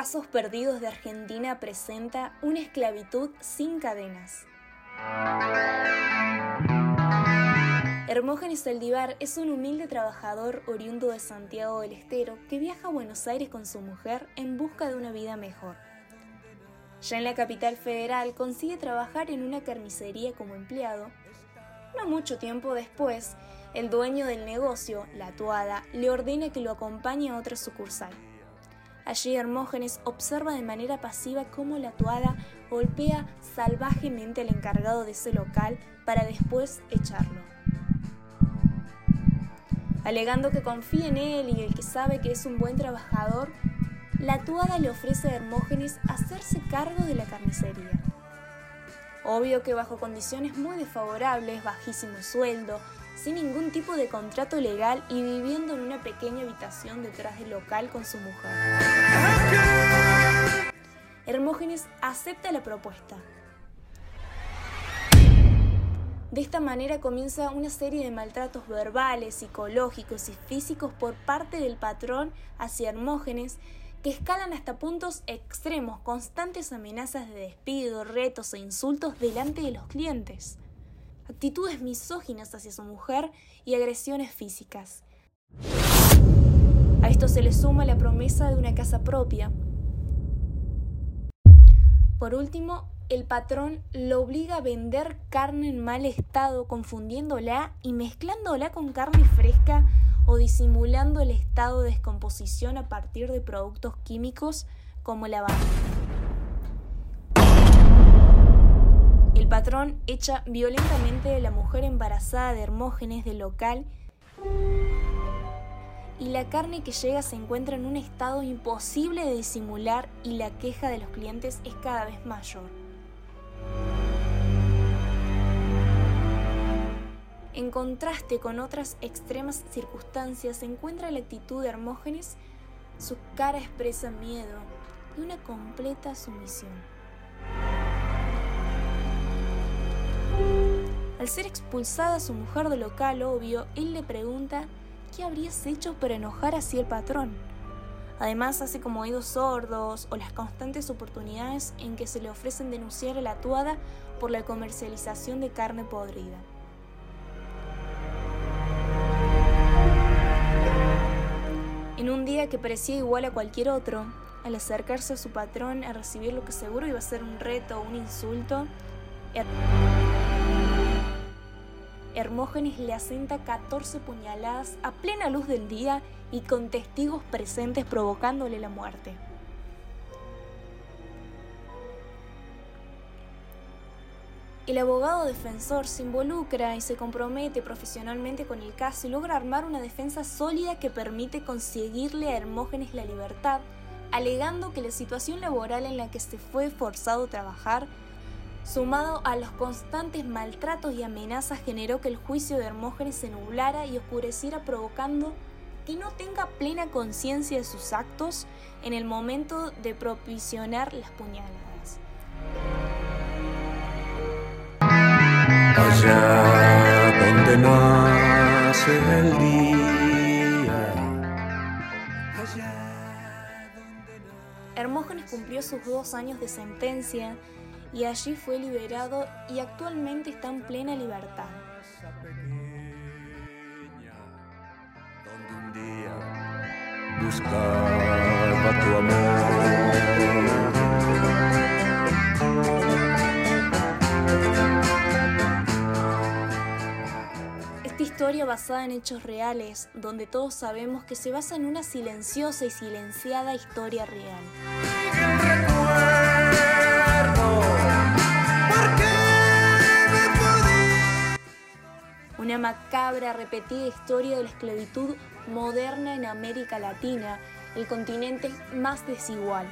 Casos Perdidos de Argentina presenta una esclavitud sin cadenas. Hermógenes Saldivar es un humilde trabajador oriundo de Santiago del Estero que viaja a Buenos Aires con su mujer en busca de una vida mejor. Ya en la capital federal consigue trabajar en una carnicería como empleado. No mucho tiempo después, el dueño del negocio, la Tuada, le ordena que lo acompañe a otra sucursal. Allí Hermógenes observa de manera pasiva cómo la Tuada golpea salvajemente al encargado de ese local para después echarlo. Alegando que confía en él y el que sabe que es un buen trabajador, la Tuada le ofrece a Hermógenes hacerse cargo de la carnicería. Obvio que bajo condiciones muy desfavorables, bajísimo sueldo, sin ningún tipo de contrato legal y viviendo en una pequeña habitación detrás del local con su mujer. Hermógenes acepta la propuesta. De esta manera comienza una serie de maltratos verbales, psicológicos y físicos por parte del patrón hacia Hermógenes que escalan hasta puntos extremos, constantes amenazas de despido, retos e insultos delante de los clientes actitudes misóginas hacia su mujer y agresiones físicas. Esto se le suma la promesa de una casa propia. Por último, el patrón lo obliga a vender carne en mal estado, confundiéndola y mezclándola con carne fresca o disimulando el estado de descomposición a partir de productos químicos como la patrón echa violentamente a la mujer embarazada de Hermógenes del local y la carne que llega se encuentra en un estado imposible de disimular y la queja de los clientes es cada vez mayor. En contraste con otras extremas circunstancias se encuentra la actitud de Hermógenes, su cara expresa miedo y una completa sumisión. Al ser expulsada su mujer del local, obvio, él le pregunta qué habrías hecho para enojar así al patrón. Además, hace como oídos sordos o las constantes oportunidades en que se le ofrecen denunciar a la tuada por la comercialización de carne podrida. En un día que parecía igual a cualquier otro, al acercarse a su patrón a recibir lo que seguro iba a ser un reto o un insulto, Hermógenes le asenta 14 puñaladas a plena luz del día y con testigos presentes provocándole la muerte. El abogado defensor se involucra y se compromete profesionalmente con el caso y logra armar una defensa sólida que permite conseguirle a Hermógenes la libertad, alegando que la situación laboral en la que se fue forzado a trabajar sumado a los constantes maltratos y amenazas, generó que el juicio de Hermógenes se nublara y oscureciera, provocando que no tenga plena conciencia de sus actos en el momento de propicionar las puñaladas. Hermógenes cumplió sus dos años de sentencia y allí fue liberado y actualmente está en plena libertad. Esta historia basada en hechos reales, donde todos sabemos que se basa en una silenciosa y silenciada historia real. Macabra, repetida historia de la esclavitud moderna en América Latina, el continente más desigual.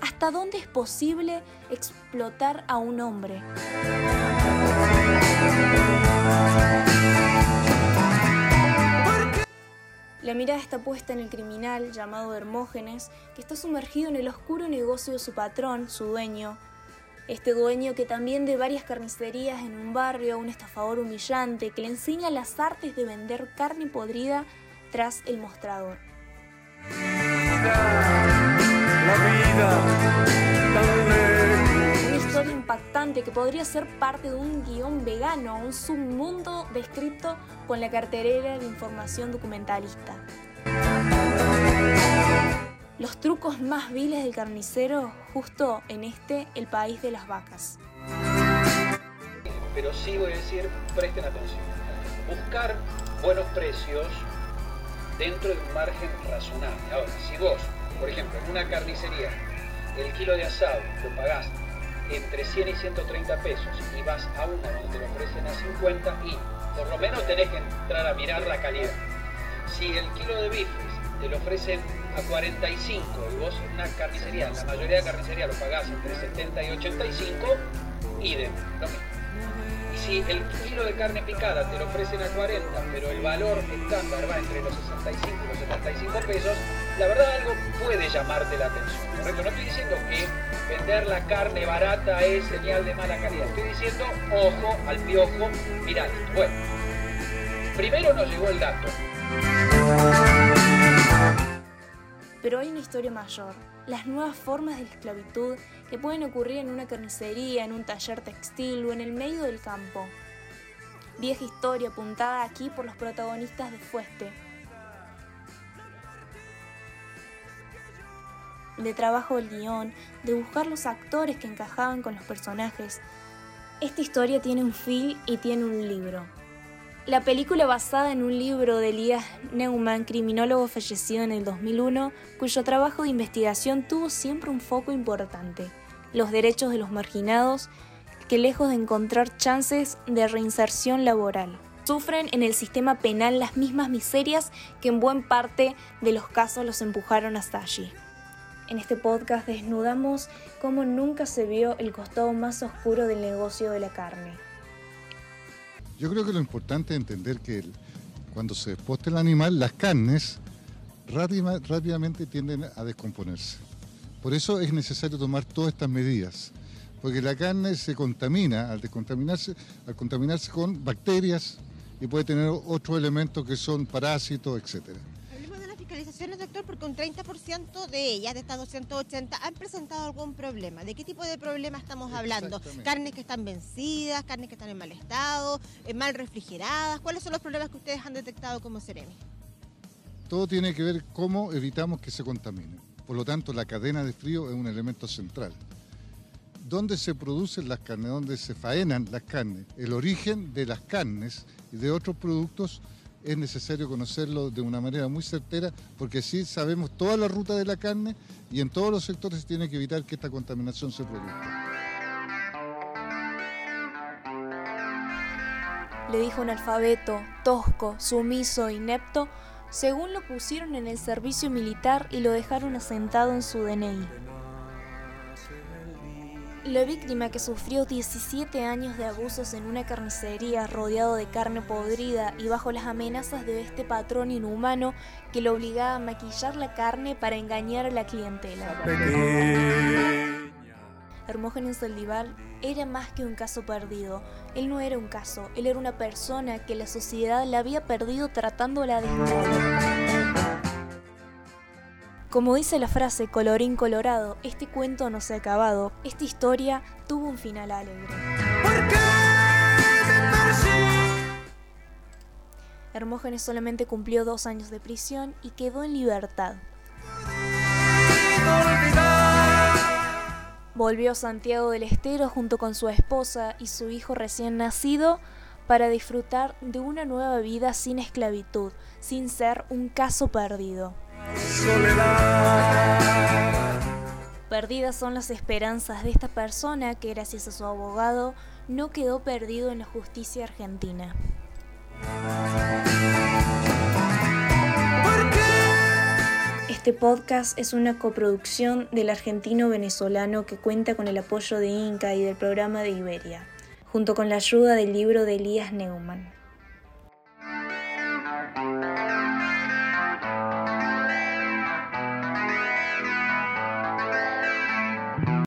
¿Hasta dónde es posible explotar a un hombre? La mirada está puesta en el criminal llamado Hermógenes, que está sumergido en el oscuro negocio de su patrón, su dueño, Este dueño que también de varias carnicerías en un barrio, un estafador humillante que le enseña las artes de vender carne podrida tras el mostrador. Una historia impactante que podría ser parte de un guion vegano, un submundo descrito con la carterera de información documentalista. Los trucos más viles del carnicero justo en este, el país de las vacas. Pero sí voy a decir, presten atención. Buscar buenos precios dentro de un margen razonable. Ahora, si vos, por ejemplo, en una carnicería, el kilo de asado lo pagás entre 100 y 130 pesos y vas a una donde te lo ofrecen a 50 y por lo menos tenés que entrar a mirar la calidad. Si el kilo de bifes te lo ofrecen a 45 y vos en una carnicería, la mayoría de carnicerías lo pagás entre 70 y 85, idem, lo mismo. Y si el kilo de carne picada te lo ofrecen a 40, pero el valor estándar va entre los 65 y los 75 pesos, la verdad algo puede llamarte la atención, ¿correcto? No estoy diciendo que vender la carne barata es señal de mala calidad, estoy diciendo, ojo al piojo, mirad, bueno, primero nos llegó el dato. Pero hay una historia mayor, las nuevas formas de la esclavitud que pueden ocurrir en una carnicería, en un taller textil o en el medio del campo. Vieja historia apuntada aquí por los protagonistas de Fueste. De trabajo del guion, de buscar los actores que encajaban con los personajes. Esta historia tiene un film y tiene un libro. La película basada en un libro de Elías Neumann, criminólogo fallecido en el 2001, cuyo trabajo de investigación tuvo siempre un foco importante, los derechos de los marginados, que lejos de encontrar chances de reinserción laboral, sufren en el sistema penal las mismas miserias que en buen parte de los casos los empujaron hasta allí. En este podcast desnudamos cómo nunca se vio el costado más oscuro del negocio de la carne yo creo que lo importante es entender que cuando se exposta el animal, las carnes rápidamente tienden a descomponerse. Por eso es necesario tomar todas estas medidas, porque la carne se contamina al descontaminarse, al contaminarse con bacterias y puede tener otros elementos que son parásitos, etcétera doctor, porque un 30% de ellas, de estas 280, han presentado algún problema. ¿De qué tipo de problema estamos hablando? ¿Carnes que están vencidas, carnes que están en mal estado, eh, mal refrigeradas? ¿Cuáles son los problemas que ustedes han detectado como Ceremi? Todo tiene que ver cómo evitamos que se contamine. Por lo tanto, la cadena de frío es un elemento central. ¿Dónde se producen las carnes? ¿Dónde se faenan las carnes? El origen de las carnes y de otros productos es necesario conocerlo de una manera muy certera porque así sabemos toda la ruta de la carne y en todos los sectores se tiene que evitar que esta contaminación se produzca. Le dijo un alfabeto, tosco, sumiso, inepto, según lo pusieron en el servicio militar y lo dejaron asentado en su DNI. La víctima que sufrió 17 años de abusos en una carnicería rodeado de carne podrida y bajo las amenazas de este patrón inhumano que lo obligaba a maquillar la carne para engañar a la clientela. Hermógenes Saldivar era más que un caso perdido. Él no era un caso, él era una persona que la sociedad la había perdido tratándola de como dice la frase colorín colorado, este cuento no se ha acabado, esta historia tuvo un final alegre. Hermógenes solamente cumplió dos años de prisión y quedó en libertad. Volvió a Santiago del Estero junto con su esposa y su hijo recién nacido para disfrutar de una nueva vida sin esclavitud, sin ser un caso perdido. Perdidas son las esperanzas de esta persona que gracias a su abogado no quedó perdido en la justicia argentina. Este podcast es una coproducción del argentino-venezolano que cuenta con el apoyo de Inca y del programa de Iberia, junto con la ayuda del libro de Elías Neumann.